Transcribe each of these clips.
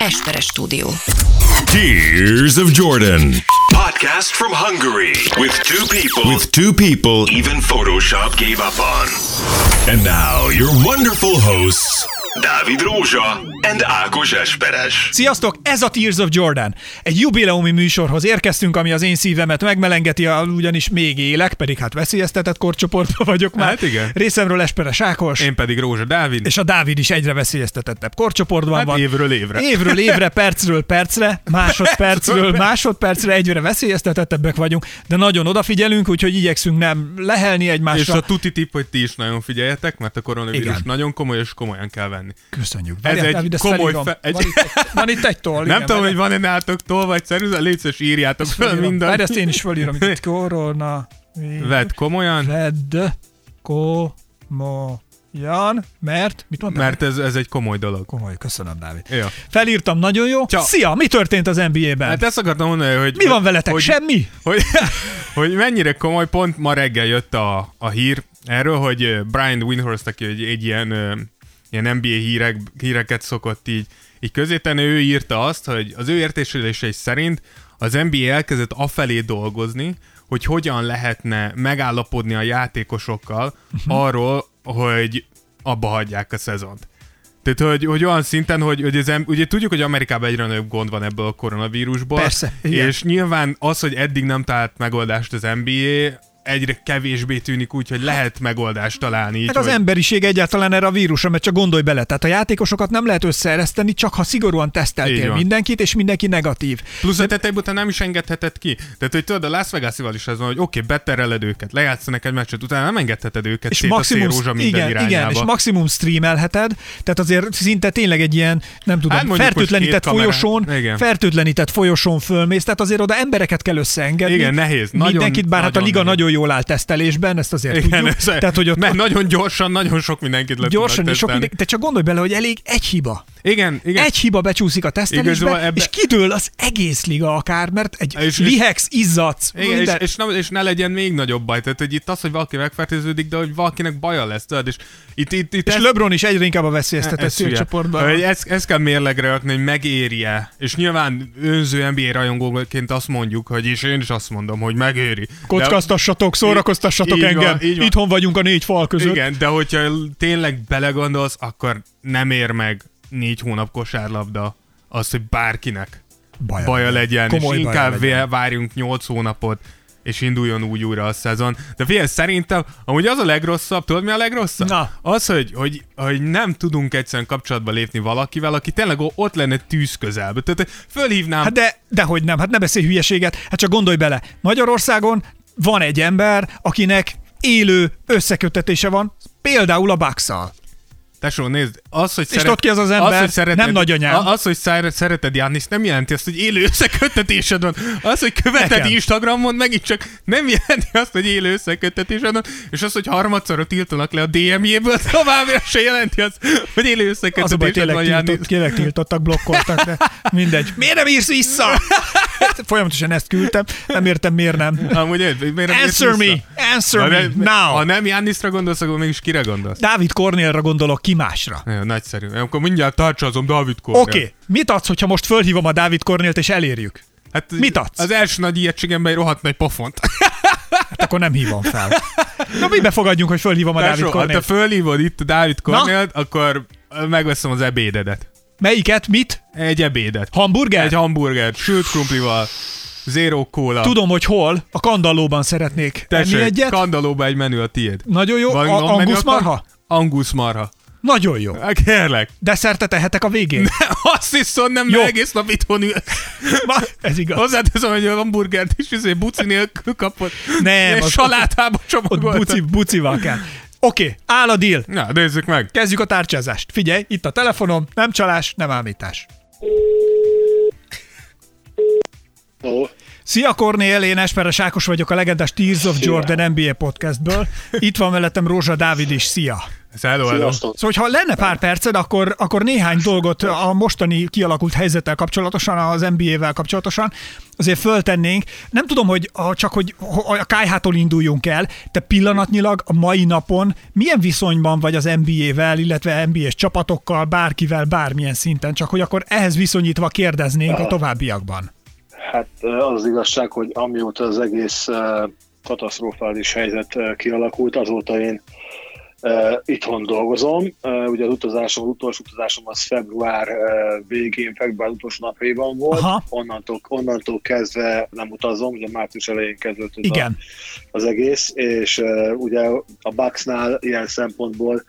Esperes stúdió. Tears of Jordan. Podcast from Hungary with two people With two people. even Photoshop gave up on. And now, your wonderful hosts, Dávid Rózsa and Ákos Esperes. Sziasztok, ez a Tears of Jordan. Egy jubileumi műsorhoz érkeztünk, ami az én szívemet megmelengeti, ugyanis még élek, pedig hát veszélyeztetett korcsoportban vagyok már. Hát igen. Részemről Esperes Ákos, Én pedig Rózsa Dávid. és a Dávid is egyre veszélyeztetettebb korcsoportban Hát van. évről évre. Évről évre, percről percre, másodpercről másodpercre egyre veszélyeztetettebbek vagyunk, de nagyon odafigyelünk, úgyhogy igyekszünk nem lehelni és egymásra. a tuti tipp, hogy ti is nagyon figyeljetek, mert a koronavírus Igen. nagyon komoly, és komolyan kell venni. Köszönjük. Ez Várjál, egy Ezt komoly fe- egy- Van, itt egy, van itt egy toll. Nem igen, tudom, hogy van-e nálatok toll vagy ceruza, légy szíves, írjátok fel Fölírom. minden. Várj, ezt én is fölírom. Itt korona. Vedd komolyan, Vedd komolyan, mert... Mit mondtál? mert ez, ez egy komoly dolog. Komoly, köszönöm, Dávid. Ja. Felírtam, nagyon jó. Csa. Szia, mi történt az NBA-ben? Hát ezt akartam mondani, hogy... mi van veletek? Hogy, Semmi? hogy, hogy mennyire komoly, pont ma reggel jött a, a hír erről, hogy Brian Windhorst, aki egy, egy ilyen, ilyen NBA hírek, híreket szokott így, így közé tenni, ő írta azt, hogy az ő értésülései szerint az NBA elkezdett afelé dolgozni, hogy hogyan lehetne megállapodni a játékosokkal uh-huh. arról, hogy abba hagyják a szezont. Tehát, hogy, hogy olyan szinten, hogy, hogy ez, ugye tudjuk, hogy Amerikában egyre nagyobb gond van ebből a koronavírusból. Persze, igen. És nyilván az, hogy eddig nem talált megoldást az NBA, egyre kevésbé tűnik úgy, hogy lehet megoldást találni. Így, Hát az hogy... emberiség egyáltalán erre a vírusra, mert csak gondolj bele. Tehát a játékosokat nem lehet összeereszteni, csak ha szigorúan teszteltél mindenkit, és mindenki negatív. Plusz a tetejében után nem is engedheted ki. Tehát, hogy tudod, a Las Vegas-ival is ez van, hogy oké, okay, betereled őket, lejátszanak egy meccset, utána nem engedheted őket és szét maximum, a szélrózsa minden igen, irányába. igen, és maximum streamelheted, tehát azért szinte tényleg egy ilyen, nem tudom, Hát fertőtlenített folyosón, Igen. fertőtlenített folyosón fölmész, tehát azért oda embereket kell összeengedni. Igen, nehéz. Nagyon- Mindenkit, bár hát a nagyon liga nehéz. nagyon jól áll tesztelésben, ezt azért Igen, tudjuk. ez, Tehát, hogy ott, mert ott nagyon gyorsan, nagyon sok mindenkit le gyorsan és sok tesztelni. minden, te csak gondolj bele, hogy elég egy hiba. Igen, igen. Egy hiba becsúszik a tesztelésbe, ebbe- és kidől az egész liga akár, mert egy És- és- lihex, izzadsz, Igen, és, minden. és, ne, és ne legyen még nagyobb baj. Tehát, hogy itt az, hogy valaki megfertőződik, de hogy valakinek baja lesz, tudod? És itt, itt, itt és ez- LeBron is egyre inkább a veszélyeztetett van. ezt, ezt kell mérlegre rakni, hogy megéri-e. És nyilván önző NBA rajongóként azt mondjuk, hogy és én is azt mondom, hogy megéri. Kockáztassatok, szórakoztassatok Így van, engem. így van. Itthon vagyunk a négy fal között. igen, de hogyha tényleg belegondolsz, akkor nem ér meg négy hónap kosárlabda az, hogy bárkinek Baja, baja legyen, Komoly és inkább legyen. várjunk 8 hónapot, és induljon úgy újra a szezon. De figyelj, szerintem, amúgy az a legrosszabb, tudod mi a legrosszabb? Na. Az, hogy, hogy, hogy nem tudunk egyszerűen kapcsolatba lépni valakivel, aki tényleg ott lenne tűz közelbe. Tehát fölhívnám, Hát de, de hogy nem, hát ne beszélj hülyeséget. Hát csak gondolj bele, Magyarországon van egy ember, akinek élő összekötetése van, például a Bucks-szal. Tesó, nézd, az, hogy És tudod ki az az ember? Nem nagyanyám. Az, hogy szer- szereted Jannis, nem jelenti azt, hogy élő összekötetésed van. Az, hogy követed Nekem. Instagramon, megint csak nem jelenti azt, hogy élő összekötetésed van. És az, hogy harmadszor tiltanak le a DM-jéből, továbbra se jelenti azt, hogy élő Az a baj, összekötetésed tényleg, van Jannis. tiltott, tényleg tiltottak, blokkoltak, de mindegy. Miért nem írsz vissza? Folyamatosan ezt küldtem, nem értem miért nem. Amúgy, miért nem Answer me, answer me, nem- now. Ha nem Jannisra gondolsz, akkor mégis kire gondolsz? Dávid Kornélra gondolok, ki másra. Nagyon nagyszerű. Akkor mindjárt tartsazom David Kornél. Oké, okay. mit adsz, hogyha most fölhívom a Dávid Kornélt és elérjük? Hát Mit adsz? Az első nagy ijegységemben egy rohadt nagy pofont. Hát akkor nem hívom fel. Na mibe fogadjunk, hogy fölhívom a Dávid Tesó, ha te Kornélt? fölhívod itt a Dávid Kornélt, akkor megveszem az ebédedet. Melyiket? Mit? Egy ebédet. Hamburger? Egy hamburgert, sült krumplival, zero kóla. Tudom, hogy hol. A kandallóban szeretnék Tessék, enni egyet. kandalóba egy menü a tiéd. Nagyon jó. Van- A, van menü angus a kan- marha? Angus marha. Nagyon jó. Hát Kérlek. Desszertet ehetek a végén? Azt hiszem, nem Jó. egész nap itthon ül. Ez igaz. Hozzáteszem, hogy a hamburgert is izé buci nélkül kapott. Nem, És salátába csomagolta. buci, bucival kell. Oké, okay, áll a deal. Na, nézzük meg. Kezdjük a tárcsázást. Figyelj, itt a telefonom, nem csalás, nem ámítás. Ó, Szia Kornél, én Esperes Ákos vagyok a legendás Tears of Jordan NBA podcastből. Itt van mellettem Rózsa Dávid is, szia! Hello, hello. Szóval, ha lenne pár perced, akkor, akkor néhány dolgot a mostani kialakult helyzettel kapcsolatosan, az NBA-vel kapcsolatosan azért föltennénk. Nem tudom, hogy a, csak hogy a KH-tól induljunk el, te pillanatnyilag a mai napon milyen viszonyban vagy az NBA-vel, illetve NBA-s csapatokkal, bárkivel, bármilyen szinten, csak hogy akkor ehhez viszonyítva kérdeznénk a továbbiakban. Hát az az igazság, hogy amióta az egész katasztrofális helyzet kialakult, azóta én uh, itthon dolgozom. Uh, ugye az utazásom, az utolsó utazásom az február uh, végén, február utolsó napjában volt. Aha. Onnantól, onnantól kezdve nem utazom, ugye március elején kezdődött Igen. A, az egész, és uh, ugye a Bucksnál ilyen szempontból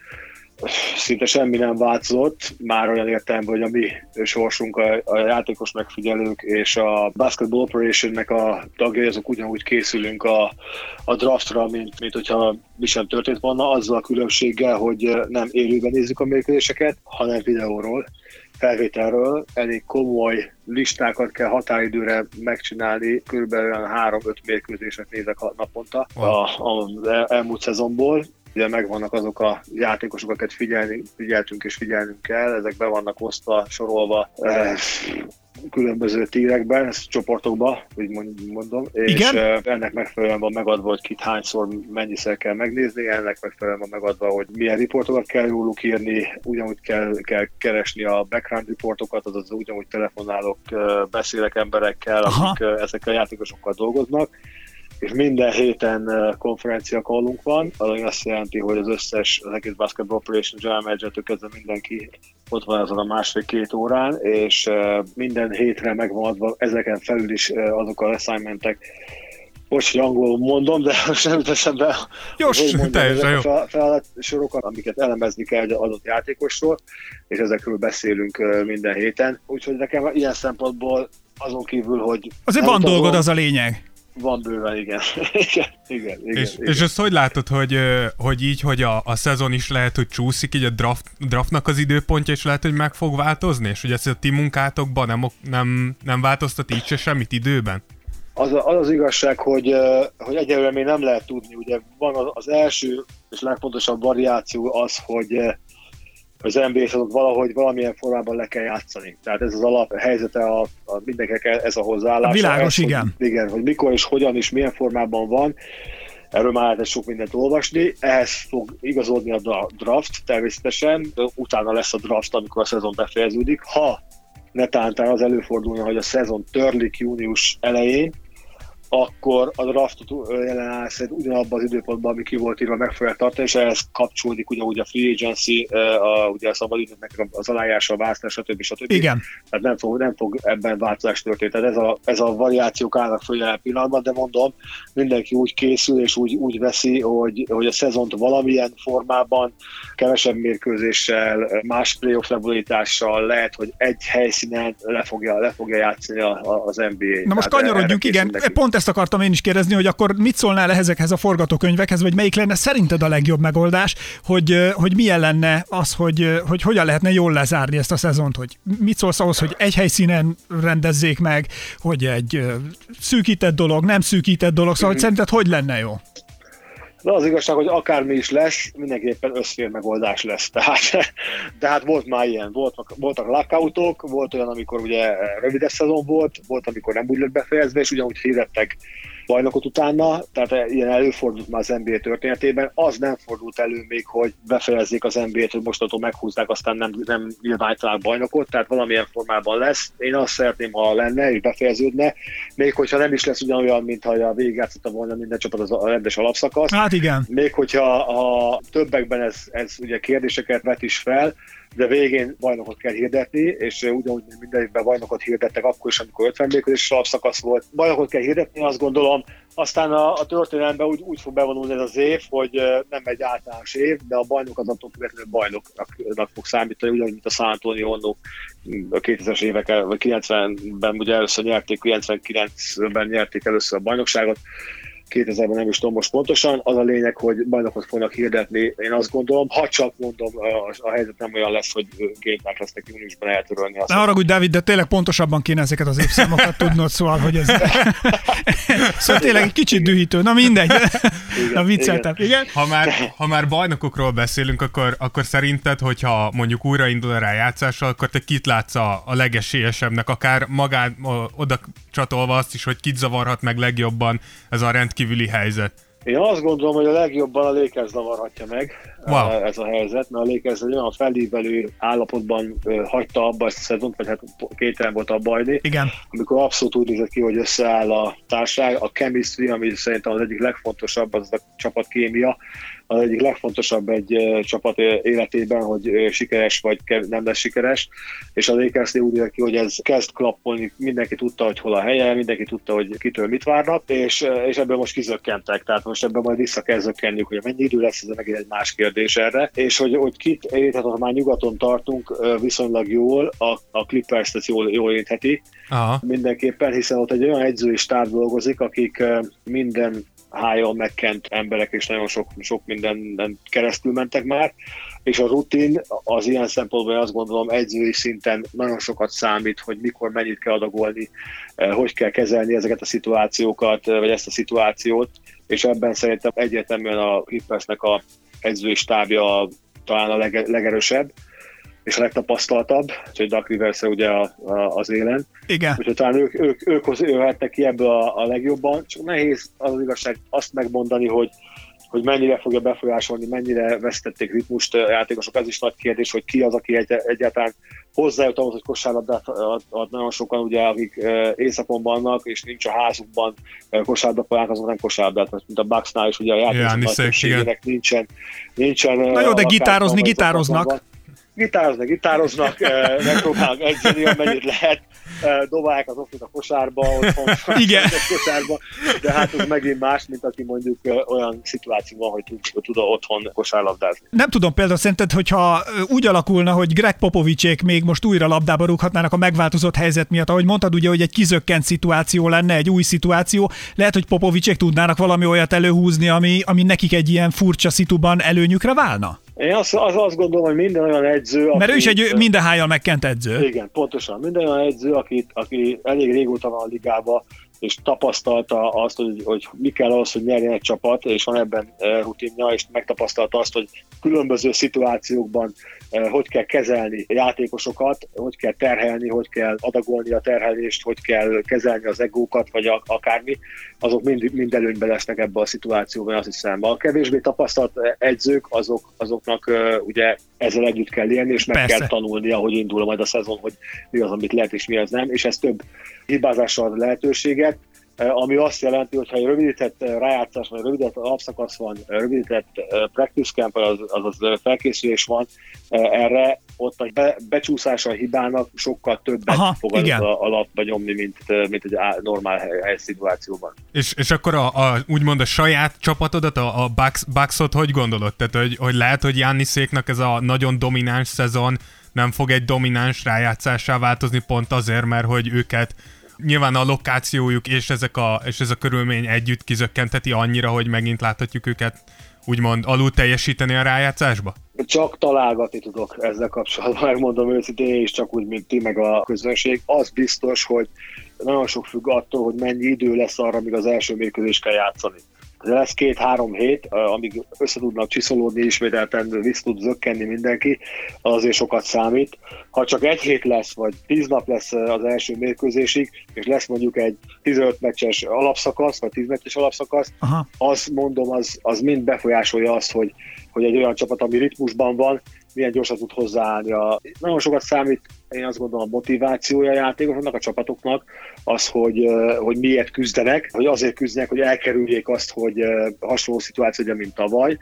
szinte semmi nem változott, már olyan értelemben, hogy a mi sorsunk, a, a játékos megfigyelők és a Basketball Operation-nek a tagjai, azok ugyanúgy készülünk a, a draftra, mint, mint hogyha mi sem történt volna, azzal a különbséggel, hogy nem élőben nézzük a mérkőzéseket, hanem videóról felvételről elég komoly listákat kell határidőre megcsinálni, körülbelül olyan 3-5 mérkőzéset nézek a naponta a, a, el- elmúlt szezonból. Ugye megvannak azok a játékosok, akiket figyelni, figyeltünk és figyelnünk kell, ezek be vannak osztva, sorolva eh, különböző tírekben, ezt csoportokba, úgy mond- mondom, és Igen? eh, ennek megfelelően van megadva, hogy kit hányszor, mennyiszer kell megnézni, ennek megfelelően van megadva, hogy milyen riportokat kell róluk írni, ugyanúgy kell, kell keresni a background riportokat, azaz ugyanúgy telefonálok, eh, beszélek emberekkel, Aha. akik eh, ezekkel a játékosokkal dolgoznak, és minden héten konferencia callunk van, ami azt jelenti, hogy az összes, az egész Basketball Operation General Manager-től kezdve mindenki ott van azon a másfél-két órán, és minden hétre megvan adva ezeken felül is azok a assignmentek, most, hogy angolul mondom, de most nem jut eszembe, Jó, hogy mondjam, teljesen jó. feladatsorokat, amiket elemezni kell egy adott játékosról, és ezekről beszélünk minden héten. Úgyhogy nekem ilyen szempontból azon kívül, hogy Azért van dolgod, az a lényeg. Van bőven, igen. igen, igen, igen, És, igen. és ezt hogy látod, hogy, hogy így, hogy a, a szezon is lehet, hogy csúszik, így a draft, draftnak az időpontja is lehet, hogy meg fog változni, és hogy ezt a ti munkátokban nem, nem, nem változtat így se semmit időben? Az, az az igazság, hogy, hogy egyelőre még nem lehet tudni. Ugye van az, az első és legfontosabb variáció az, hogy az NBA szezont valahogy valamilyen formában le kell játszani. Tehát ez az alap helyzete, a, a mindenkinek ez a hozzáállás. Világos, ez, igen. Hogy, igen, hogy mikor és hogyan és milyen formában van. Erről már lehet sok mindent olvasni. Ehhez fog igazodni a dra- draft természetesen. Utána lesz a draft, amikor a szezon befejeződik. Ha netántán az előfordulna, hogy a szezon törlik június elején, akkor a draftot jelen szerint ugyanabban az időpontban, ami ki volt írva, meg fogják tartani, és ehhez kapcsolódik ugyanúgy a free agency, a, ugye a szabadidőknek az alájása, a választás, stb. stb. Igen. Tehát nem fog, nem fog ebben változás történni. Tehát ez a, ez a variációk állnak föl jelen pillanatban, de mondom, mindenki úgy készül és úgy, úgy veszi, hogy, hogy a szezont valamilyen formában, kevesebb mérkőzéssel, más playoff lebonyolítással lehet, hogy egy helyszínen le fogja, le fogja játszani az NBA. Na most kanyarodjunk, igen, pont ezt akartam én is kérdezni, hogy akkor mit szólnál ezekhez a forgatókönyvekhez, vagy melyik lenne szerinted a legjobb megoldás, hogy, hogy milyen lenne az, hogy, hogy hogyan lehetne jól lezárni ezt a szezont, hogy mit szólsz ahhoz, hogy egy helyszínen rendezzék meg, hogy egy szűkített dolog, nem szűkített dolog, szóval hogy szerinted hogy lenne jó? De az igazság, hogy akármi is lesz, mindenképpen összfér megoldás lesz. Tehát, de hát volt már ilyen, voltak, voltak lockoutok, volt olyan, amikor ugye rövidebb szezon volt, volt, amikor nem úgy lett befejezve, és ugyanúgy hirdettek bajnokot utána, tehát ilyen előfordult már az NBA történetében. Az nem fordult elő még, hogy befejezzék az NBA-t, hogy mostantól meghúzzák, aztán nem, nem nyilvánítanák bajnokot, tehát valamilyen formában lesz. Én azt szeretném, ha lenne és befejeződne, még hogyha nem is lesz ugyanolyan, mint ha a végigjátszotta volna minden csapat az a rendes alapszakasz. Hát igen. Még hogyha a többekben ez, ez ugye kérdéseket vet is fel, de végén bajnokot kell hirdetni, és ugyanúgy minden évben bajnokot hirdettek akkor is, amikor 50 mérkőzés alapszakasz volt. Bajnokot kell hirdetni, azt gondolom, aztán a, a történelemben úgy, úgy fog bevonulni ez az év, hogy nem egy általános év, de a bajnok az attól függetlenül bajnoknak fog számítani, ugyanúgy, mint a San Antonio Honno a 2000-es évek, el- vagy 90-ben ugye először nyerték, 99-ben nyerték először a bajnokságot, 2000-ben nem is tudom most pontosan. Az a lényeg, hogy bajnokot fognak hirdetni, én azt gondolom, ha csak mondom, a, a helyzet nem olyan lesz, hogy géppák lesznek júniusban eltörölni. Azt ne haragudj, Dávid, de tényleg pontosabban kéne ezeket az évszámokat tudnod, szóval, hogy ez... szóval tényleg egy kicsit dühítő, na mindegy. Igen, na vicceltem, igen. igen. Ha, már, ha már bajnokokról beszélünk, akkor, akkor szerinted, hogyha mondjuk újraindul a rájátszással, akkor te kit látsz a, a legesélyesebbnek, akár magán oda csatolva azt is, hogy kit zavarhat meg legjobban ez a rendkívüli helyzet? Én azt gondolom, hogy a legjobban a Lakers zavarhatja meg wow. ez a helyzet, mert a Lakers egy olyan felívelő állapotban hagyta abba ezt a szezont, vagy hát két volt a bajni, Igen. amikor abszolút úgy nézett ki, hogy összeáll a társaság, a chemistry, ami szerintem az egyik legfontosabb, az a csapat kémia, az egyik legfontosabb egy csapat életében, hogy sikeres vagy nem lesz sikeres, és az lakers úgy ki, hogy ez kezd klappolni, mindenki tudta, hogy hol a helye, mindenki tudta, hogy kitől mit várnak, és, és ebből most kizökkentek, tehát most ebben majd vissza kell zökkenniük, hogy mennyi idő lesz, ez megint egy más kérdés erre, és hogy, hogy kit érthet, már nyugaton tartunk viszonylag jól, a, a Clippers ezt jól, jól értheti, Aha. mindenképpen, hiszen ott egy olyan edzői stáb dolgozik, akik minden hájon megkent emberek, és nagyon sok, sok minden keresztül mentek már, és a rutin az ilyen szempontból azt gondolom edzői szinten nagyon sokat számít, hogy mikor mennyit kell adagolni, eh, hogy kell kezelni ezeket a szituációkat, eh, vagy ezt a szituációt, és ebben szerintem egyértelműen a Clippersnek a edzői stábja talán a lege, legerősebb és a legtapasztaltabb, úgyhogy Duck rivers ugye a, a, az élen. Igen. Úgyhogy talán ők, ők, ők jöhetnek ki ebből a, a legjobban, csak nehéz az, az igazság azt megmondani, hogy hogy mennyire fogja befolyásolni, mennyire vesztették ritmust a játékosok, ez is nagy kérdés, hogy ki az, aki egy, egyáltalán hozzájut ahhoz, hogy kosárlabdát ad, nagyon sokan, ugye, akik éjszakon vannak, és nincs a házukban kosárlabda azok nem kosárlabdát, mint a Bucksnál is, ugye a játékosok nincsen, nincsen. Na jó, de gitározni gitároznak gitároznak, gitároznak, megpróbálnak edzeni, amennyit lehet, dobálják az okot a kosárba, otthon Igen. a kosárba, de hát ez megint más, mint aki mondjuk olyan szituációban, hogy tud, tud otthon kosárlabdázni. Nem tudom például szerinted, hogyha úgy alakulna, hogy Greg Popovicsék még most újra labdába rúghatnának a megváltozott helyzet miatt, ahogy mondtad ugye, hogy egy kizökkent szituáció lenne, egy új szituáció, lehet, hogy Popovicsék tudnának valami olyat előhúzni, ami, ami nekik egy ilyen furcsa szituban előnyükre válna? Én azt, az, azt gondolom, hogy minden olyan edző... Mert aki, ő is egy minden hájjal megkent edző. Igen, pontosan. Minden olyan edző, aki, aki elég régóta van a ligába, és tapasztalta azt, hogy, hogy mi kell ahhoz, hogy nyerjen egy csapat, és van ebben eh, rutinja, és megtapasztalta azt, hogy különböző szituációkban eh, hogy kell kezelni a játékosokat, hogy kell terhelni, hogy kell adagolni a terhelést, hogy kell kezelni az egókat, vagy akármi, azok mind, mind előnybe lesznek ebbe a szituációban, azt hiszem. A kevésbé tapasztalt edzők, azok, azoknak uh, ugye ezzel együtt kell élni, és meg Persze. kell tanulni, ahogy indul majd a szezon, hogy mi az, amit lehet, és mi az nem, és ez több hibázással ad lehetőséget, Eh, ami azt jelenti, hogy ha egy rövidített eh, rájátszás, vagy rövidített alapszakasz van, eh, rövidített practice camp, azaz az felkészülés van, erre ott a be, becsúszása a hibának sokkal többet Aha, fog az alapba nyomni, mint, mint egy normál helyszituációban. És, és akkor a, a, úgymond a saját csapatodat, a, a Bucks, Bucksot hogy gondolod? Tehát, hogy, hogy lehet, hogy Széknak ez a nagyon domináns szezon nem fog egy domináns rájátszássá változni pont azért, mert hogy őket nyilván a lokációjuk és, ezek a, és ez a körülmény együtt kizökkenteti annyira, hogy megint láthatjuk őket úgymond alul teljesíteni a rájátszásba? Csak találgatni tudok ezzel kapcsolatban, megmondom őszintén, és csak úgy, mint ti meg a közönség. Az biztos, hogy nagyon sok függ attól, hogy mennyi idő lesz arra, amíg az első mérkőzést kell játszani de lesz két-három hét, amíg össze tudnak csiszolódni, ismételten vissza tud zökkenni mindenki, azért sokat számít. Ha csak egy hét lesz, vagy tíz nap lesz az első mérkőzésig, és lesz mondjuk egy 15 meccses alapszakasz, vagy 10 meccses alapszakasz, Aha. azt mondom, az, az mind befolyásolja azt, hogy, hogy egy olyan csapat, ami ritmusban van, milyen gyorsan tud hozzáállni. A, nagyon sokat számít, én azt gondolom, a motivációja a játékosoknak, a csapatoknak, az, hogy, hogy miért küzdenek, hogy azért küzdenek, hogy elkerüljék azt, hogy hasonló szituáció legyen, mint tavaly.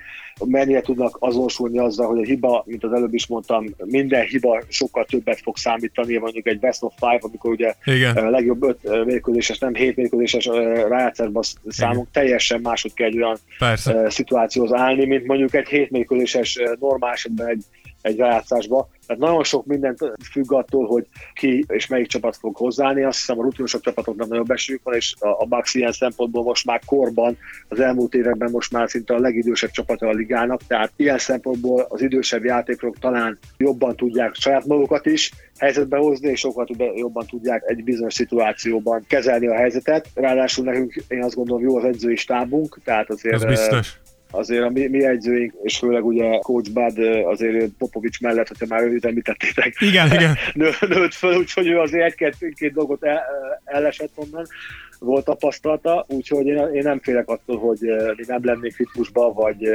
Mennyire tudnak azonosulni azzal, hogy a hiba, mint az előbb is mondtam, minden hiba sokkal többet fog számítani, mondjuk egy best of five, amikor ugye Igen. a legjobb öt mérkőzéses, nem hét mérkőzéses rájátszásban számunk, teljesen máshogy kell egy olyan Persze. szituációhoz állni, mint mondjuk egy hét mérkőzéses normál esetben egy egy rájátszásba. Tehát nagyon sok mindent függ attól, hogy ki és melyik csapat fog hozzáállni. Azt hiszem a rutinosok csapatoknak nagyobb esőjük van, és a, a Bucks ilyen szempontból most már korban, az elmúlt években most már szinte a legidősebb csapata a ligának, tehát ilyen szempontból az idősebb játékok talán jobban tudják saját magukat is helyzetbe hozni, és sokkal jobban tudják egy bizonyos szituációban kezelni a helyzetet. Ráadásul nekünk, én azt gondolom, jó az edzői stábunk, tehát azért... Ez biztos azért a mi, mi egyzőink, és főleg ugye Coach Bud azért Popovics mellett, hogyha már őt említettétek, igen, igen. nő, nőtt föl, úgyhogy ő azért egy-két két dolgot el, elesett onnan, volt tapasztalata, úgyhogy én, én nem félek attól, hogy mi nem lennék ritmusba, vagy,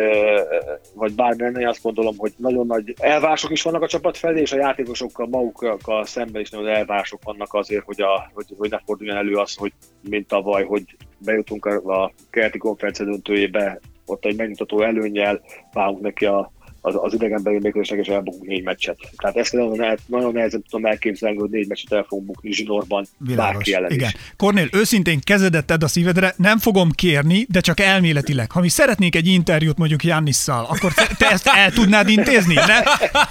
vagy bármilyen, én azt gondolom, hogy nagyon nagy elvások is vannak a csapat felé, és a játékosokkal magukkal szemben is nagyon elvások vannak azért, hogy, a, hogy, hogy ne forduljon elő az, hogy mint tavaly, hogy bejutunk a, a keleti konferencia döntőjébe ott egy megnyugtató előnyel válunk neki a, az, az idegenbeli mérkőzésnek, és elbukunk négy meccset. Tehát ezt nagyon, nagyon nehezen tudom elképzelni, hogy négy meccset el fogunk bukni zsinórban Világos. bárki ellen Igen. Kornél, őszintén kezedet tedd a szívedre, nem fogom kérni, de csak elméletileg. Ha mi szeretnénk egy interjút mondjuk Jannisszal, akkor te, te ezt el tudnád intézni? Ne,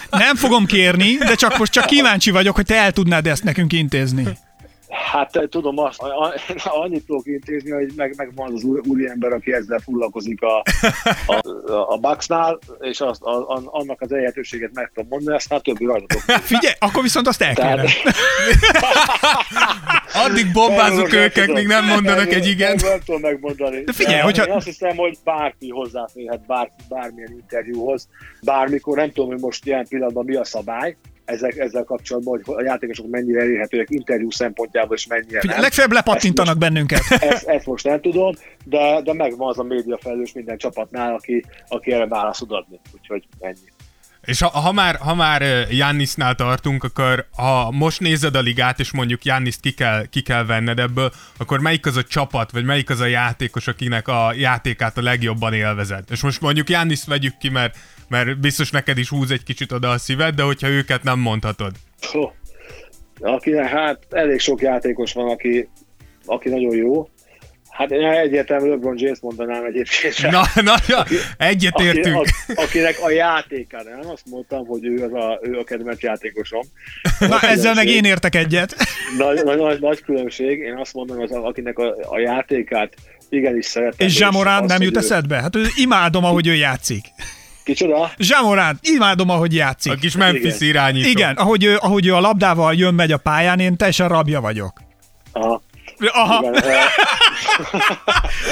nem fogom kérni, de csak most csak kíváncsi vagyok, hogy te el tudnád ezt nekünk intézni. Hát eh, tudom, azt, annyit tudok intézni, hogy meg, meg van az úri ember, aki ezzel foglalkozik a, a, a Bucksnál, és azt, a, a, annak az elérhetőséget meg tudom mondani, aztán többi rajta Figyelj, akkor viszont azt el Tehát... Addig bombázunk őket, míg nem mondanak egy igen. Nem, nem tudom megmondani. De figyelj, hogyha... Én azt hiszem, hogy bárki hozzáférhet bár, bármilyen interjúhoz, bármikor, nem tudom, hogy most ilyen pillanatban mi a szabály, ezek, ezzel kapcsolatban, hogy a játékosok mennyire elérhetőek interjú szempontjából, és mennyire Figyelj, nem. Legfeljebb lepattintanak ezt bennünket. Ezt, ezt, most nem tudom, de, de megvan az a média felelős minden csapatnál, aki, aki erre választ tud adni. Úgyhogy ennyi. És ha, ha már, ha már Jannisnál tartunk, akkor ha most nézed a ligát, és mondjuk Janniszt ki kell, ki kell venned ebből, akkor melyik az a csapat, vagy melyik az a játékos, akinek a játékát a legjobban élvezed? És most mondjuk Janniszt vegyük ki, mert mert biztos neked is húz egy kicsit oda a szíved, de hogyha őket nem mondhatod. Oh. Akinek hát elég sok játékos van, aki, aki nagyon jó. Hát én egyértelműen LeBron James mondanám egyébként. Na, na ja, egyetértünk. Aki, akinek a játékára, nem azt mondtam, hogy ő, az a, ő a kedvenc játékosom. Na, nagy ezzel meg én értek egyet. Nagy, nagy, nagy, nagy különbség. Én azt mondom, az, akinek a, a játékát igenis szeretem. És Zsamorán nem jut eszedbe? Hát imádom, ahogy ő játszik. Kicsoda? Zsamorán, imádom, ahogy játszik. A kis Memphis Igen. irányító. Igen, ahogy ő, ahogy ő a labdával jön, megy a pályán, én teljesen rabja vagyok. Aha. Aha. Igen,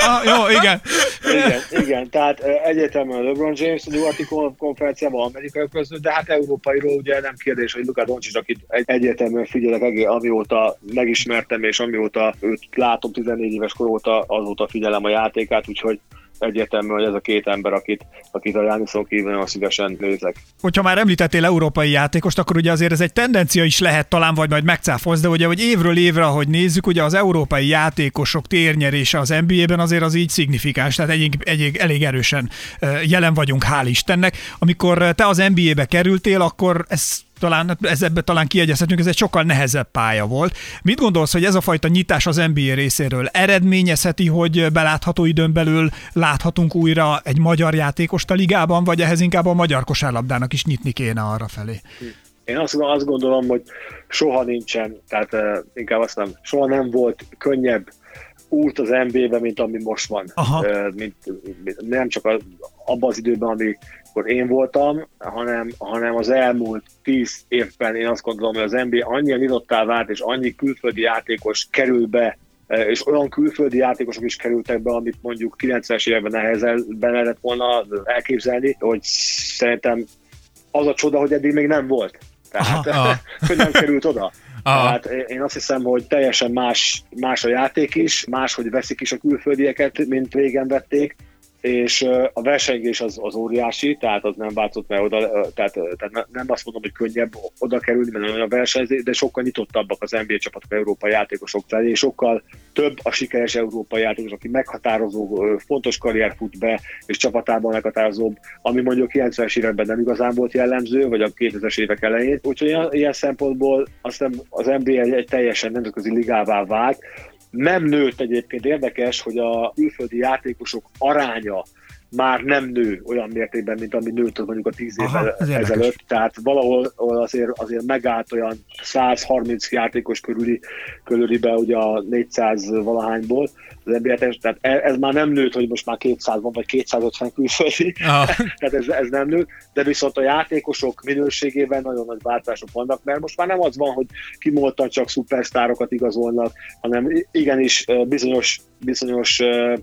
ah, jó, igen. igen. Igen, tehát egyértelműen LeBron James a nyugati konferenciában amerikai közül, de hát európairól ugye nem kérdés, hogy Luka Doncic, akit egyértelműen figyelek, amióta megismertem, és amióta őt látom 14 éves kor óta, azóta figyelem a játékát, úgyhogy egyértelmű, hogy ez a két ember, akit, akit a Jániszon kívül nagyon szívesen nézek. Hogyha már említettél európai játékost, akkor ugye azért ez egy tendencia is lehet talán, vagy majd megcáfolsz, de ugye hogy évről évre, ahogy nézzük, ugye az európai játékosok térnyerése az NBA-ben azért az így szignifikáns, tehát egy, egy, elég erősen jelen vagyunk, hál' Istennek. Amikor te az NBA-be kerültél, akkor ez talán, ez ebbe talán kiegyezhetünk, ez egy sokkal nehezebb pálya volt. Mit gondolsz, hogy ez a fajta nyitás az NBA részéről eredményezheti, hogy belátható időn belül láthatunk újra egy magyar játékost a ligában, vagy ehhez inkább a magyar kosárlabdának is nyitni kéne arra felé? Én azt, gondolom, hogy soha nincsen, tehát uh, inkább azt nem, soha nem volt könnyebb út az NBA-be, mint ami most van. Aha. Mint, nem csak az, abban az időben, ami akkor én voltam, hanem, hanem az elmúlt tíz évben én azt gondolom, hogy az NBA annyi nyitottá vált, és annyi külföldi játékos kerül be, és olyan külföldi játékosok is kerültek be, amit mondjuk 90-es években nehezebben lehetett volna elképzelni, hogy szerintem az a csoda, hogy eddig még nem volt. Tehát, aha, hogy nem került oda. Tehát én azt hiszem, hogy teljesen más, más a játék is, más, hogy veszik is a külföldieket, mint régen vették, és a versengés az, az óriási, tehát az nem változott meg oda, tehát, tehát nem azt mondom, hogy könnyebb oda kerülni, mert olyan versenyzés, de sokkal nyitottabbak az NBA csapatok európai játékosok felé, és sokkal több a sikeres európai játékos, aki meghatározó, fontos karrier fut be, és csapatában meghatározóbb, ami mondjuk 90-es években nem igazán volt jellemző, vagy a 2000-es évek elején. Úgyhogy ilyen, ilyen szempontból azt nem, az NBA egy, egy teljesen nemzetközi ligává vált, nem nőtt egyébként érdekes, hogy a külföldi játékosok aránya már nem nő olyan mértékben, mint ami nőtt mondjuk a 10 Aha, évvel ezelőtt. Tehát valahol ahol azért, azért megállt olyan 130 játékos körüli, körülibe ugye a 400 valahányból az NBA tehát e- ez már nem nőtt, hogy most már 200 van, vagy 250 külföldi, Ah. tehát ez, ez nem nőtt, de viszont a játékosok minőségében nagyon nagy változások vannak, mert most már nem az van, hogy kimoltan csak szupersztárokat igazolnak, hanem igenis bizonyos, bizonyos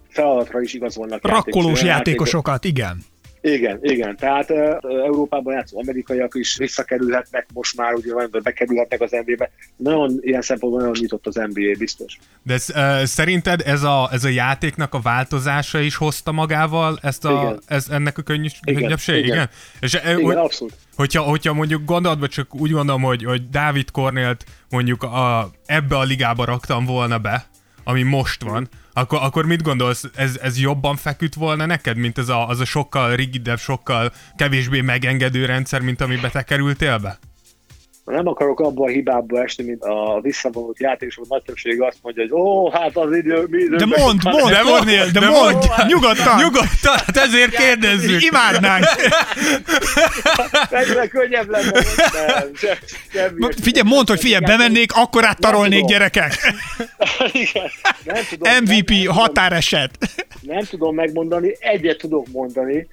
feladatra is igazolnak Rakkolós játékos- játékosokat, igen. Igen, igen. Tehát Európában játszó amerikaiak is visszakerülhetnek most már, ugye vagy bekerülhetnek az NBA-be. Nagyon ilyen szempontból nagyon nyitott az NBA, biztos. De ez, uh, szerinted ez a, ez a játéknak a változása is hozta magával ezt a, Igen. ez, ennek a könny, Igen, könnyebbség? Igen. igen. És, Igen, hogy, abszolút. hogyha, hogyha mondjuk gondolatban csak úgy gondolom, hogy, hogy Dávid Kornélt mondjuk a, ebbe a ligába raktam volna be, ami most van, akkor, akkor mit gondolsz, ez, ez jobban feküdt volna neked, mint ez a, az a sokkal rigidebb, sokkal kevésbé megengedő rendszer, mint amibe te kerültél be? Nem akarok abba a hibába esni, mint a visszavonult játékosok nagy többsége azt mondja, hogy ó, hát az idő, mi idő De mond, mond, De Kornél, de de mond, mondja. nyugodtan. Nyugodtan, hát ezért kérdezzük. Imádnánk. Egyre könnyebb lenne. Nem, se, semmi. Figyelj, mondd, hogy figyelj, bemennék, akkor áttarolnék gyerekek. Igen. Nem tudom, MVP, határeset. nem tudom megmondani, egyet tudok mondani,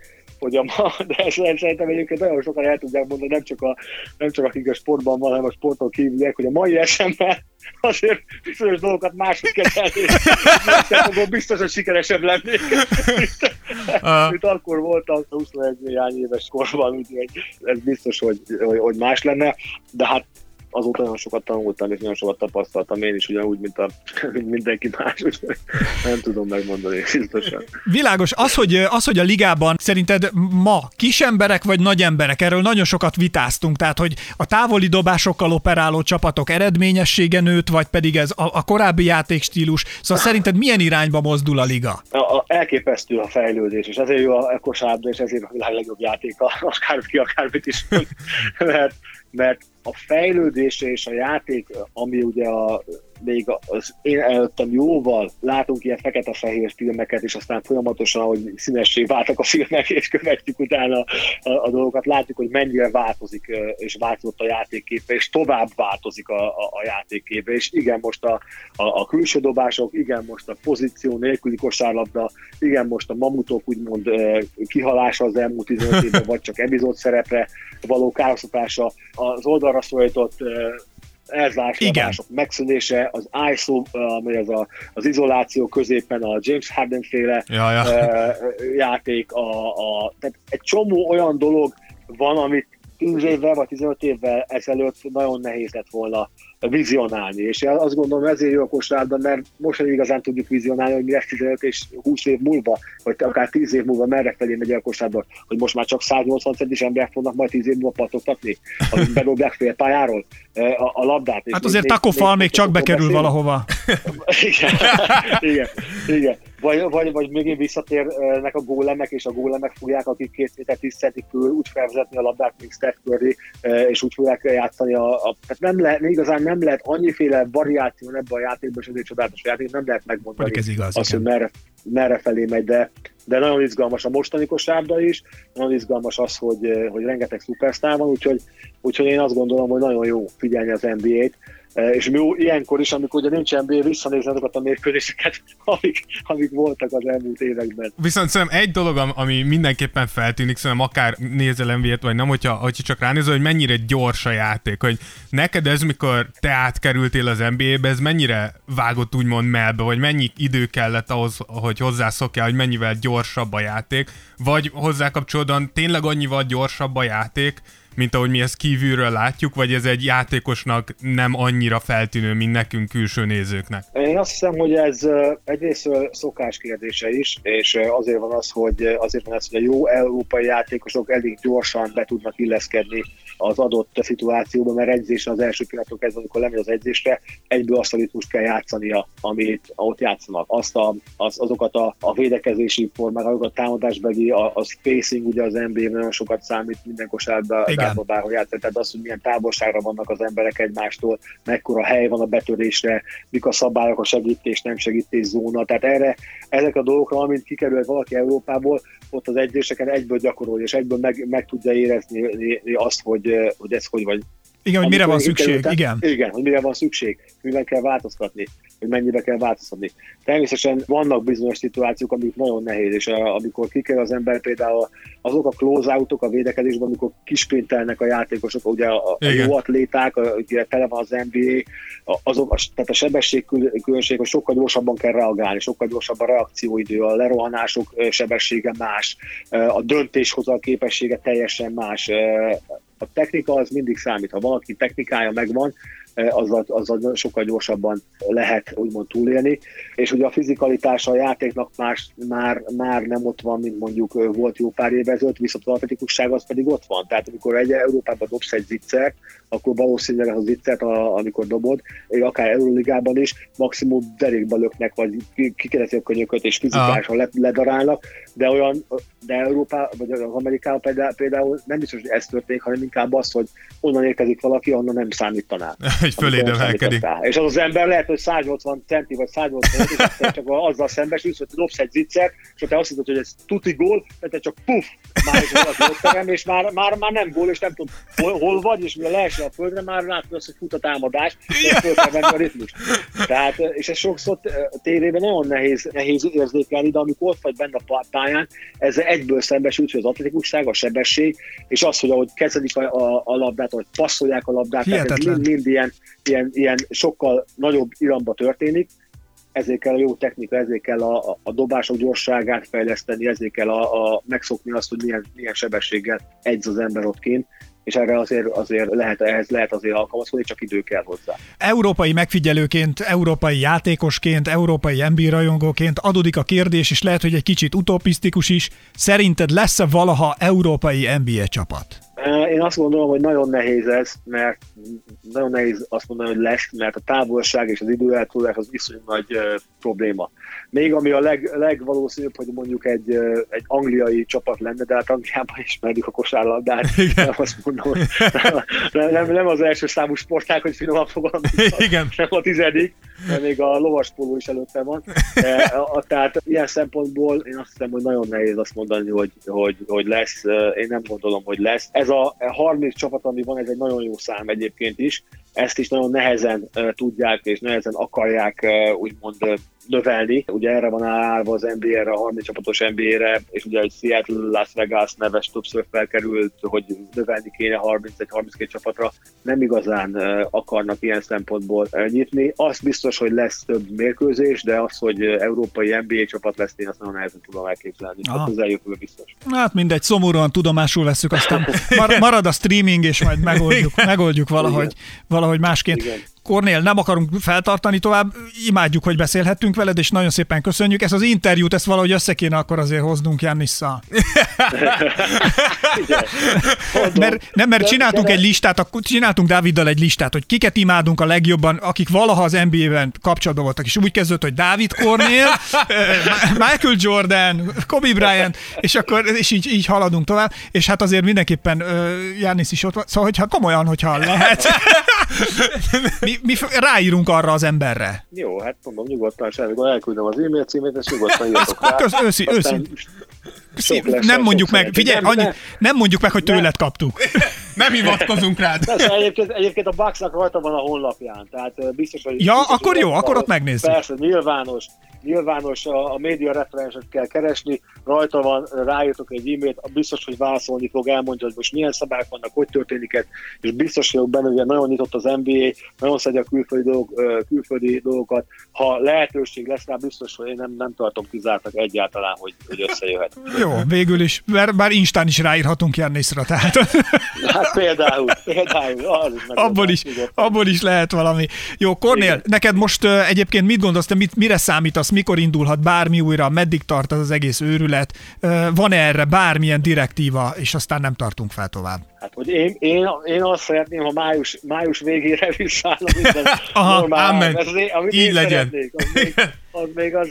hogy a ma, de ezt szerintem egyébként nagyon sokan el tudják mondani, nem csak, a, nem csak akik a sportban van, hanem a sporton kívüliek, hogy a mai esemmel azért bizonyos dolgokat máshogy kezelni. Biztos, biztos, hogy sikeresebb lennék, mint, mint akkor voltam 21 néhány éves korban, úgyhogy ez biztos, hogy, hogy, hogy más lenne, de hát azóta nagyon sokat tanultam, és nagyon sokat tapasztaltam én is, ugyanúgy, mint, a, mint mindenki más, úgyhogy nem tudom megmondani biztosan. Világos, az hogy, az, hogy a ligában szerinted ma kis emberek vagy nagy emberek, erről nagyon sokat vitáztunk, tehát hogy a távoli dobásokkal operáló csapatok eredményessége nőtt, vagy pedig ez a, a korábbi játékstílus, szóval szerinted milyen irányba mozdul a liga? a, a, elképesztő a fejlődés, és ezért jó a kosárlabda, és ezért a világ legjobb játéka, akárki akármit is mond, mert, a fejlődése és a játék, ami ugye a, még az én előttem jóval látunk ilyen fekete-fehér filmeket, és aztán folyamatosan, hogy színessé váltak a filmek, és követjük utána a, a dolgokat, látjuk, hogy mennyire változik, és változott a játékképe, és tovább változik a, a, a játékképe, és igen, most a, a, a külső dobások, igen, most a pozíció nélküli kosárlabda, igen, most a mamutok úgymond kihalása az elmúlt 15 évben, vagy csak epizód szerepre való károsztatása, az oldalra szólított elzárások megszűnése, az ISO, ami az, a, az izoláció középen a James Harden féle Ja, ja. játék, a, a, tehát egy csomó olyan dolog van, amit 10 évvel vagy 15 évvel ezelőtt nagyon nehéz lett volna vizionálni, és én azt gondolom ezért jó a mert most sem igazán tudjuk vizionálni, hogy mi lesz 15 és 20 év múlva, vagy akár 10 év múlva merre felé megy a kosárlabda, hogy most már csak 180 centis emberek fognak majd 10 év múlva pattogtatni, amik bedobják félpályáról eh, a, a labdát. Hát azért takofal még csak bekerül valahova. Igen, igen, igen. Vagy, vagy, vagy még visszatérnek a gólemek, és a gólemek fogják, akik két méter tíz centi körül úgy felvezetni a labdát, mint Steph Curry, eh, és úgy fogják játszani a, a tehát nem lehet, igazán nem lehet annyiféle variáció ebben a játékban, és ezért csodálatos a játék, nem lehet megmondani ez igaz, azt, igen. hogy merre, merre felé megy, de, de nagyon izgalmas a mostani kosárda is, nagyon izgalmas az, hogy, hogy rengeteg szupersztár van, úgyhogy, úgyhogy én azt gondolom, hogy nagyon jó figyelni az NBA-t, és mi ilyenkor is, amikor ugye nincs NBA, visszanézni azokat a mérkőzéseket, amik, amik voltak az elmúlt években. Viszont szerintem egy dolog, am- ami mindenképpen feltűnik, szerintem akár nézel nba vagy nem, hogyha, hogyha csak ránézel, hogy mennyire gyors a játék, hogy neked ez, mikor te átkerültél az NBA-be, ez mennyire vágott úgymond melbe, vagy mennyi idő kellett ahhoz, hogy hozzászokjál, hogy mennyivel gyorsabb a játék, vagy hozzá kapcsolódóan tényleg annyival gyorsabb a játék, mint ahogy mi ezt kívülről látjuk, vagy ez egy játékosnak nem annyira feltűnő, mint nekünk külső nézőknek? Én azt hiszem, hogy ez egyrészt szokás kérdése is, és azért van az, hogy azért van az, hogy a jó európai játékosok elég gyorsan be tudnak illeszkedni az adott szituációban, mert edzés az első pillanatok kezdve, amikor lemegy az edzésre, egyből azt a ritmust kell játszania, amit ott játszanak. Azt a, az, azokat a, a védekezési formák, azokat a támadásbeli, a, a spacing ugye az NBA nagyon sokat számít minden kosárba, bárhol játszik, tehát az, hogy milyen távolságra vannak az emberek egymástól, mekkora hely van a betörésre, mik a szabályok, a segítés, nem segítés zóna. Tehát erre, ezek a dolgokra, amint kikerül valaki Európából, ott az edzéseken egyből gyakorolja, és egyből meg, meg tudja érezni azt, hogy, hogy ez hogy vagy. Igen, hogy mire van szükség, kerültem, igen. Igen, hogy mire van szükség, mivel kell változtatni hogy mennyibe kell változtatni. Természetesen vannak bizonyos szituációk, amik nagyon nehéz, és amikor kikerül az ember például azok a close outok a védekezésben, amikor kisprintelnek a játékosok, ugye a, a jó atléták, ugye tele van az NBA, azok, a, tehát a sebesség különbség, hogy sokkal gyorsabban kell reagálni, sokkal gyorsabb a reakcióidő, a lerohanások sebessége más, a döntéshozal képessége teljesen más. Technika az mindig számít. Ha valaki technikája megvan, azzal, azzal sokkal gyorsabban lehet úgymond túlélni. És ugye a fizikalitása a játéknak más, már, már nem ott van, mint mondjuk volt jó pár évvel ezelőtt, viszont a atletikusság az pedig ott van. Tehát amikor egy Európában dobsz egy zicsert, akkor valószínűleg az a zicsert, amikor dobod, akár Euróligában is, maximum derékba löknek, vagy kikerezi a könyököt, és fizikálisan ledarálnak, de olyan, de Európá, vagy az Amerikában például, például nem biztos, hogy ez történik, hanem inkább az, hogy onnan érkezik valaki, onnan nem számítanál. Hogy föléd emelkedik. És az az ember lehet, hogy 180 centi vagy 180 centi, és csak azzal szembesülsz, hogy dobsz egy zicsert, és te azt hiszed, hogy ez tuti gól, te csak puff, már is és már, már, már, nem gól, és nem tudom, hol, hol vagy, és mire leesel a földre, már látod azt, hogy fut a támadás, és föl kell venni a ritmus. Tehát, és ez sokszor tévében nagyon nehéz, nehéz érzékelni, de amikor ott vagy benne a pályán, ezzel egyből szembesült, hogy az atletikusság, a sebesség, és az, hogy ahogy kezelik a, a, a labdát, ahogy passzolják a labdát, tehát ez mind, mind ilyen, ilyen, ilyen sokkal nagyobb iramba történik, ezért kell a jó technika, ezért kell a, a, dobások gyorságát fejleszteni, ezért kell a, a megszokni azt, hogy milyen, milyen sebességgel edz az ember ott kint, és erre azért, azért lehet, ehhez lehet azért alkalmazkodni, csak idő kell hozzá. Európai megfigyelőként, európai játékosként, európai NBA rajongóként adódik a kérdés, és lehet, hogy egy kicsit utopisztikus is. Szerinted lesz-e valaha európai NBA csapat? Én azt gondolom, hogy nagyon nehéz ez, mert nagyon nehéz azt mondani, hogy lesz, mert a távolság és az időeltúlás az viszonylag nagy uh, probléma. Még ami a leg, legvalószínűbb, hogy mondjuk egy, uh, egy angliai csapat lenne, de hát Angliában ismerjük a kosárlabdát. Nem azt mondom, hogy nem, nem, nem, az első számú sportág, hogy finoman fogalmazom, Igen. nem a tizedik, mert még a lovaspóló is előtte van. De, a, tehát ilyen szempontból én azt hiszem, hogy nagyon nehéz azt mondani, hogy, hogy, hogy lesz. Én nem gondolom, hogy lesz. Ez a 30 csapat, ami van, ez egy nagyon jó szám egyébként is. Ezt is nagyon nehezen uh, tudják és nehezen akarják uh, úgymond növelni. Ugye erre van állva az NBA-re, a 30 csapatos NBA-re, és ugye egy Seattle, Las Vegas neves többször felkerült, hogy növelni kéne 31-32 csapatra. Nem igazán akarnak ilyen szempontból nyitni. Az biztos, hogy lesz több mérkőzés, de az, hogy európai NBA csapat lesz, én azt nagyon nehezen tudom elképzelni. Hát az biztos. Hát mindegy, szomorúan tudomásul veszük, aztán mar- marad a streaming, és majd megoldjuk, megoldjuk valahogy, valahogy másként. Igen. Kornél, nem akarunk feltartani tovább, imádjuk, hogy beszélhettünk veled, és nagyon szépen köszönjük. Ezt az interjút, ezt valahogy össze kéne akkor azért hoznunk Jannissza. mert, nem, mert csináltunk egy listát, akkor csináltunk Dáviddal egy listát, hogy kiket imádunk a legjobban, akik valaha az NBA-ben kapcsolatban voltak, és úgy kezdődött, hogy Dávid Kornél, Michael Jordan, Kobe Bryant, és akkor és így, így haladunk tovább, és hát azért mindenképpen Jannis is ott van, szóval hogyha komolyan, hogyha lehet. mi, mi, ráírunk arra az emberre. Jó, hát mondom, nyugodtan semmikor elküldöm az e-mail címét, és nyugodtan írtok rá. Kösz, őszi, őszi. Nem mondjuk meg, figyelj, annyi, nem mondjuk meg, hogy tőled kaptuk. Nem hivatkozunk rád. Persze, egyébként, egyébként a Bucksnak rajta van a honlapján, tehát biztos, hogy... Ja, biztos, akkor jó, akkor ott megnézzük. Persze, nyilvános, nyilvános a, a média referenset kell keresni, rajta van, ráírtok egy e-mailt, biztos, hogy válaszolni fog, elmondja, hogy most milyen szabályok vannak, hogy történik ez, és biztos vagyok benne, hogy nagyon nyitott az NBA, nagyon szedje a külföldi, dolog, külföldi dolgokat. Ha lehetőség lesz rá, biztos, hogy én nem, nem tartom kizártak egyáltalán, hogy, hogy összejöhet. Jó, végül is, bár, bár Instán is ráírhatunk Jannisra, tehát. Hát például, például. Az is abból, is, abból is lehet valami. Jó, Kornél, neked most uh, egyébként mit gondolsz, te mit, mire számítasz mikor indulhat bármi újra, meddig tart az, az egész őrület, Ö, van-e erre bármilyen direktíva, és aztán nem tartunk fel tovább. Hát, hogy én, én, én azt szeretném, ha május, május végére visszállna minden Aha, normál. amen. Ez, amit Így legyen. Az még, az még az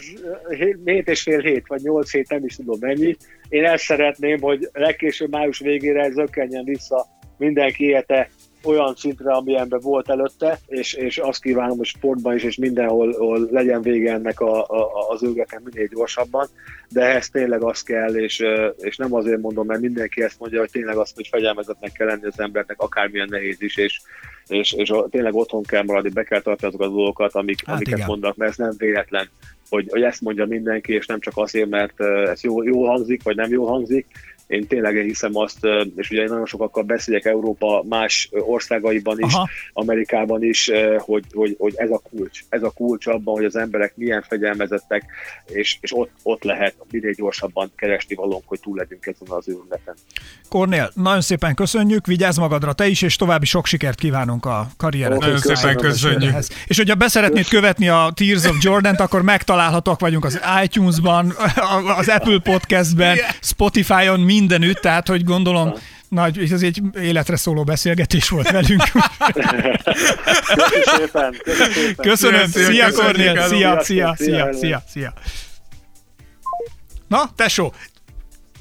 hét, hét és fél hét, vagy nyolc hét, nem is tudom mennyi. Én ezt szeretném, hogy legkésőbb május végére zökkenjen vissza mindenki élete olyan szintre, amilyenben volt előtte, és, és azt kívánom, hogy sportban is, és mindenhol hol legyen vége ennek a, a, az őgetnek minél gyorsabban, de ehhez tényleg az kell, és, és nem azért mondom, mert mindenki ezt mondja, hogy tényleg azt, hogy fegyelmezetnek kell lenni az embernek, akármilyen nehéz is, és, és, és tényleg otthon kell maradni, be kell tartani azokat a dolgokat, amik, Hát amiket igen. mondanak, mert ez nem véletlen, hogy, hogy ezt mondja mindenki, és nem csak azért, mert ez jó, jó hangzik, vagy nem jó hangzik, én tényleg hiszem azt, és ugye én nagyon sokakkal beszélek Európa más országaiban is, Aha. Amerikában is, hogy, hogy, hogy ez a kulcs. Ez a kulcs abban, hogy az emberek milyen fegyelmezettek, és, és ott, ott lehet minél gyorsabban keresni valónk, hogy túl legyünk ezen az őrületen. Kornél, nagyon szépen köszönjük, vigyázz magadra te is, és további sok sikert kívánunk a karriered. Nagyon szépen köszönjük. És hogyha beszeretnéd követni a Tears of Jordan-t, akkor megtalálhatók vagyunk az iTunes-ban, az Apple Podcast-ben, Spotify-on, mindenütt, tehát hogy gondolom, nagy, ez egy életre szóló beszélgetés volt velünk. Köszönöm szépen! Köszönöm Szia, Kornél, szia, szia, szia, szia, szia. Na, tesó,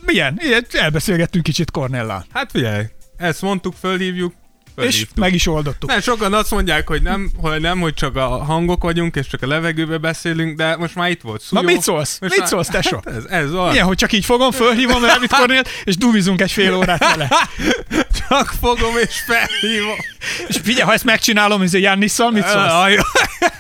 milyen? Ilyen, elbeszélgettünk kicsit Kornéllal. Hát figyelj, ezt mondtuk, fölhívjuk, És meg is oldottuk. Nem, sokan azt mondják, hogy nem, hogy nem, hogy csak a hangok vagyunk, és csak a levegőbe beszélünk, de most már itt volt Na szújó. mit szólsz? Most Mit már- szólsz, tesó? Hát ez, ez van. Milyen, hogy csak így fogom, fölhívom Elvit Kornélt, és dumizunk egy fél órát vele. Csak fogom és felhívom. És figyelj, ha ezt megcsinálom, ez Jannisszal, mit szólsz?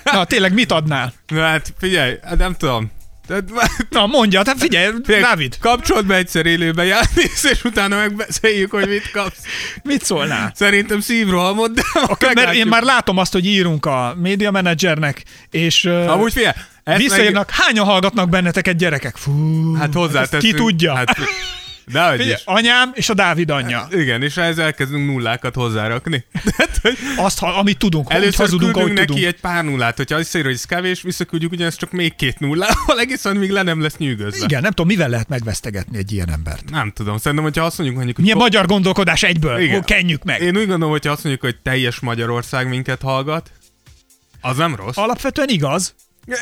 Na, tényleg mit adnál? Na hát figyelj, hát nem tudom. Tehát, Na, mondja, hát figyelj, figyelj, Dávid, Kapcsolt be egyszer élőbe Jánisz, és utána megbeszéljük, hogy mit kapsz. mit szólnál? Szerintem szívrohamot, de Okay, mert én már látom azt, hogy írunk a média menedzsernek, és Amúgy figyelj, visszaírnak, hányan hallgatnak benneteket gyerekek? Fú, Meg, hát hozzáteszünk. ki tudja? Hát, de hogy Figyelj, is. anyám és a Dávid anyja. Igen, és ehhez elkezdünk nullákat hozzárakni. Hogy Azt, ha, amit tudunk, Először hazudunk, ahogy neki tudunk. egy pár nullát, hogyha azt írja, hogy ez kevés, visszaküldjük ugyanezt csak még két nullával, egészen míg le nem lesz nyűgözve. Igen, nem tudom, mivel lehet megvesztegetni egy ilyen embert. Nem tudom, szerintem, hogyha azt mondjuk, mondjuk, hogy Milyen magyar gondolkodás egyből? Igen. Igen. Kenjük meg. Én úgy gondolom, hogyha azt mondjuk, hogy teljes Magyarország minket hallgat, az nem rossz, Alapvetően igaz.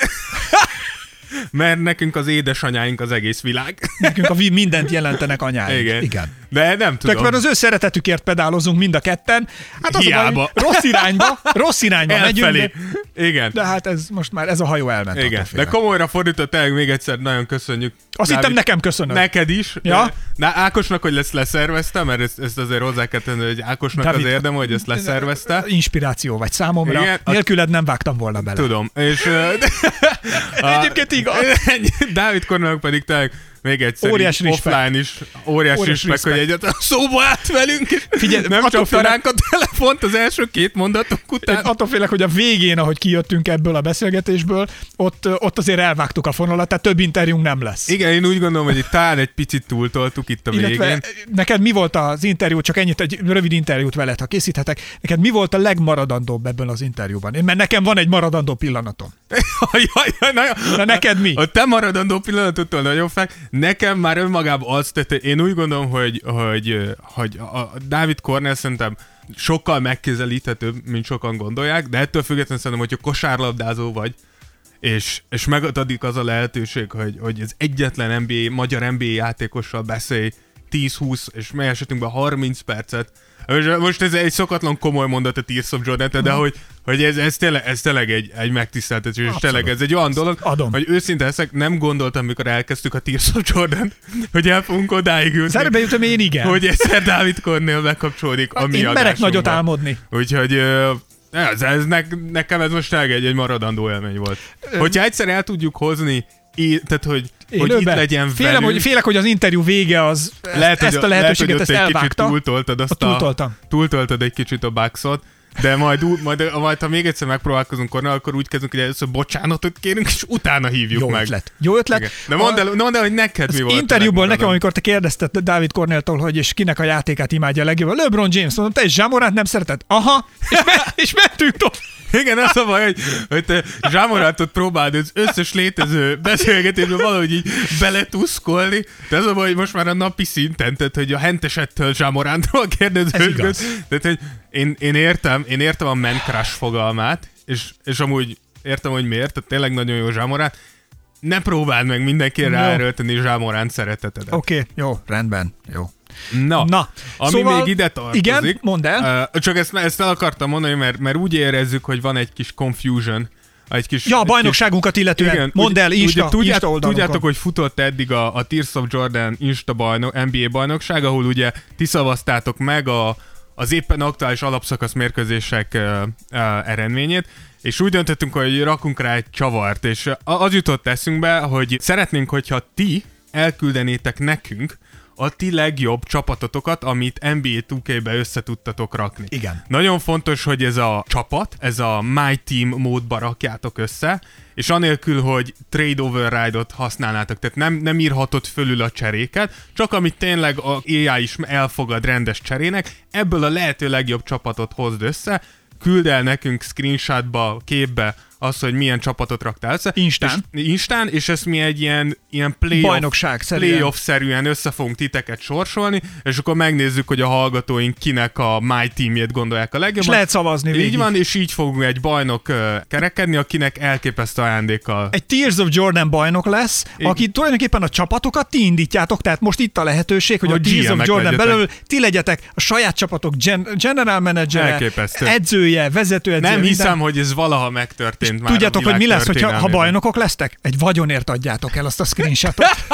mert nekünk az édesanyáink az egész világ. Nekünk a mindent jelentenek anyáink. Igen. Igen. De nem tudom. Tök, mert az ő szeretetükért pedálozunk mind a ketten. Hát az a baj, Hiába. rossz irányba, rossz irányba megyünk, Elfelé. de, Igen. de hát ez most már ez a hajó elment. Igen, de komolyra fordított, tényleg még egyszer nagyon köszönjük. Azt hittem nekem köszönöd. Neked is. Ja? Na, Ákosnak, hogy ezt leszervezte, mert ezt, ezt azért hozzá kell tenni, hogy Ákosnak Dávid, az érdem, hogy ezt leszervezte. Inspiráció vagy számomra. Igen, Nélküled nem vágtam volna bele. Tudom. És, ö, a- Egyébként igaz. Dávid Kornelok pedig tényleg még egyszer Óriási így respect. offline is óriási, Óriási respect, respect. hogy egyáltalán szóba állt velünk, Figyelj, nem csapta félek- ránk a telefont az első két mondatok Én után. attól félek, hogy a végén, ahogy kijöttünk ebből a beszélgetésből, ott, ott azért elvágtuk a fonalat, tehát több interjúnk nem lesz. Igen, én úgy gondolom, hogy itt talán egy picit túltoltuk itt a Illetve végén. neked mi volt az interjú, csak ennyit, egy rövid interjút veled, ha készíthetek, neked mi volt a legmaradandóbb ebben az interjúban? Én, mert nekem van egy maradandó pillanatom. Jaj, jaj, na. Na neked mi? A te maradandó pillanatottól nagyon fel. Nekem már önmagában az, tehát én úgy gondolom, hogy, hogy, hogy a Dávid Cornell szerintem sokkal megközelíthetőbb, mint sokan gondolják, de ettől függetlenül szerintem, hogyha kosárlabdázó vagy, és, és megadadik az a lehetőség, hogy, hogy az egyetlen NBA, magyar NBA játékossal beszélj 10-20, és mely esetünkben 30 percet. Most- ez egy szokatlan komoly mondat a Tears of Jordan, de hogy, hogy ez, ez, tényleg, ez tényleg egy, egy megtiszteltetés, és Mhm. Abszolút. tényleg ez egy olyan dolog, Adom. hogy őszinte leszek, nem gondoltam, mikor elkezdtük a Tears of Jordan, hogy el fogunk odáig jutni, Szerbe jutom én igen. hogy egyszer Dávid Cornél bekapcsolódik a mi én merek nagyot álmodni. Úgyhogy ez, ez ne, nekem ez most tényleg egy, egy maradandó élmény volt. Hogyha egyszer el tudjuk hozni, í- tehát hogy, hogy itt Élőben. legyen félem, velünk, hogy, félek, hogy az interjú vége az ezt, lehet, ezt hogy, a lehetőséget lehet, ezt hogy ott egy kicsit túltoltad azt Ott a, túltoltam. túltoltad egy kicsit a bugsot, de majd, ú- majd, majd, ha még egyszer megpróbálkozunk Kornel, akkor úgy kezdünk, hogy először bocsánatot kérünk, és utána hívjuk Jó meg. ötlet. Jó ötlet. Igen. De mondd el, mondd el, hogy neked mi volt. interjúból nekem, amikor te kérdezted Dávid Corneltól, hogy és kinek a játékát imádja legjobban, LeBron James, mondom, te is Zsamorát nem szereted? Aha, és, me- és mentünk tovább. Igen, az a baj, hogy, hogy te Zsámorátot próbáld az összes létező beszélgetésbe valahogy így beletuszkolni, de az a baj, hogy most már a napi szinten, tehát hogy a hentesettől Zsámorántról kérdezősköd. Tehát, hogy én, én, értem, én értem a man crush fogalmát, és, és amúgy értem, hogy miért, tehát tényleg nagyon jó Zsámorát, ne próbáld meg mindenki ráerőlteni Zsámorán szeretetedet. Oké, okay, jó, rendben, jó. Na, Na, ami szóval- még ide tartozik. igen, mondd el. Csak ezt, ezt el akartam mondani, mert, mert úgy érezzük, hogy van egy kis confusion. Egy kis, Ja, a bajnokságunkat illetően. Igen, Mondd el, Insta, ugye, tudját, Insta. Tudjátok, hogy futott eddig a, a Tears of Jordan Insta bajnok, NBA bajnokság, ahol ugye ti szavaztátok meg a, az éppen aktuális alapszakasz mérkőzések uh, uh, eredményét, és úgy döntöttünk, hogy rakunk rá egy csavart, és az jutott eszünkbe, hogy szeretnénk, hogyha ti elküldenétek nekünk a ti legjobb csapatotokat, amit NBA 2K-be össze tudtatok rakni. Igen. Nagyon fontos, hogy ez a csapat, ez a My Team módba rakjátok össze, és anélkül, hogy trade override-ot használnátok, tehát nem, nem írhatod fölül a cseréket, csak amit tényleg a AI is elfogad rendes cserének, ebből a lehető legjobb csapatot hozd össze, küld el nekünk screenshotba, képbe az, hogy milyen csapatot raktál össze. Instán. És, Instán, és ezt mi egy ilyen, ilyen playoff, Bajnokságszerűen. playoff-szerűen össze fogunk titeket sorsolni, és akkor megnézzük, hogy a hallgatóink kinek a My Teamjét gondolják a legjobban. És lehet szavazni Így végig. van, és így fogunk egy bajnok kerekedni, akinek elképesztő ajándékkal. Egy Tears of Jordan bajnok lesz, Igen. aki tulajdonképpen a csapatokat ti indítjátok, tehát most itt a lehetőség, hogy Hogy a Tears of Jordan legyetek. belül ti legyetek a saját csapatok gen- general manager, edzője, vezetőedzője. Nem minden. hiszem, hogy ez valaha megtörtént már. a Tudjátok, hogy mi lesz, hogyha, ha bajnokok lesztek? Egy vagyonért adjátok el azt a screenshotot.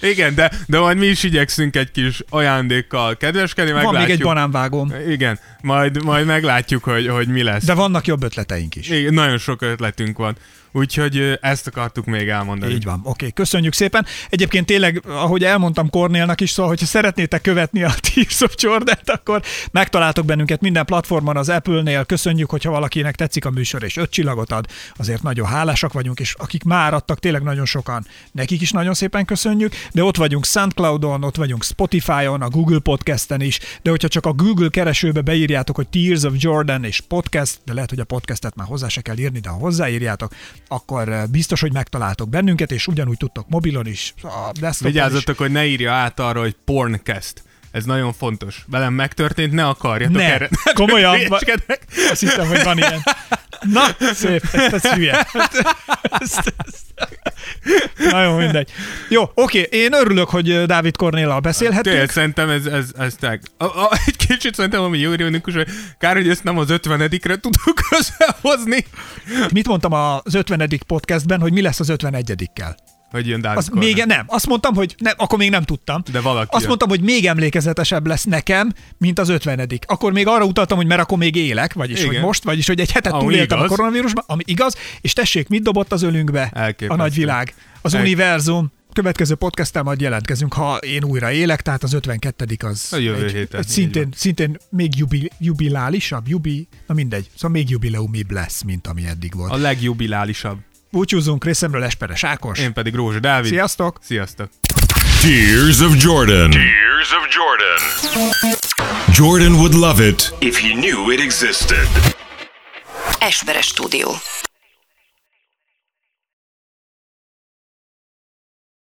Igen, de, de majd mi is igyekszünk egy kis ajándékkal kedveskedni, Van meglátjuk. még egy banánvágóm. Igen, majd, majd meglátjuk, hogy, hogy mi lesz. De vannak jobb ötleteink is. Igen, nagyon sok ötletünk van. Úgyhogy ezt akartuk még elmondani. Így van, oké, köszönjük szépen. Egyébként tényleg, ahogy elmondtam Kornélnak is, szóval, hogyha szeretnétek követni a Tears of jordan akkor megtaláltok bennünket minden platformon, az Apple-nél. Köszönjük, hogyha valakinek tetszik a műsor és öt csillagot ad, azért nagyon hálásak vagyunk, és akik már adtak, tényleg nagyon sokan, nekik is nagyon szépen köszönjük, de ott vagyunk Soundcloudon, ott vagyunk Spotify-on, a Google Podcasten is, de hogyha csak a Google keresőbe beírjátok, hogy Tears of Jordan és podcast, de lehet, hogy a podcastet már hozzá se kell írni, de ha hozzáírjátok, akkor eh, biztos, hogy megtaláltok bennünket, és ugyanúgy tudtok mobilon is, a desktopon is. Vigyázzatok, hogy ne írja át arra, hogy porncast. Ez nagyon fontos. Velem megtörtént, ne akarjatok Ne, erre. komolyan. Azt hittem, hogy van ilyen. Na, szép, ez, ez hülye. Ezt, ezt. Na jó, mindegy. Jó, oké, én örülök, hogy Dávid Kornéllal beszélhetünk. Tényleg, szerintem ez, ez, ez tényleg. A, a, egy kicsit szerintem, ami jó ironikus, hogy kár, hogy ezt nem az ötvenedikre tudjuk összehozni. Mit mondtam az 50. podcastben, hogy mi lesz az 51-kel? Hogy jön Dávid Az még nem. Azt mondtam, hogy nem, akkor még nem tudtam. De valaki Azt jön. mondtam, hogy még emlékezetesebb lesz nekem, mint az 50 Akkor még arra utaltam, hogy mert akkor még élek, vagyis Igen. hogy most, vagyis hogy egy hetet Ami túléltem a igaz. koronavírusban, ami igaz, és tessék, mit dobott az ölünkbe Elképesztő. a nagyvilág, az El- univerzum. Következő podcasttel majd jelentkezünk, ha én újra élek, tehát az 52 az A jövő egy, héten, egy szintén, szintén még jubi, jubilálisabb, jubi, na mindegy, szóval még jubileumibb lesz, mint ami eddig volt. A legjubilálisabb. Búcsúzunk részemről Esperes Ákos. Én pedig Rózsa Dávid. Sziasztok! Sziasztok! Tears of Jordan. Tears of Jordan. Jordan would love it If he knew it existed. Esperes stúdió.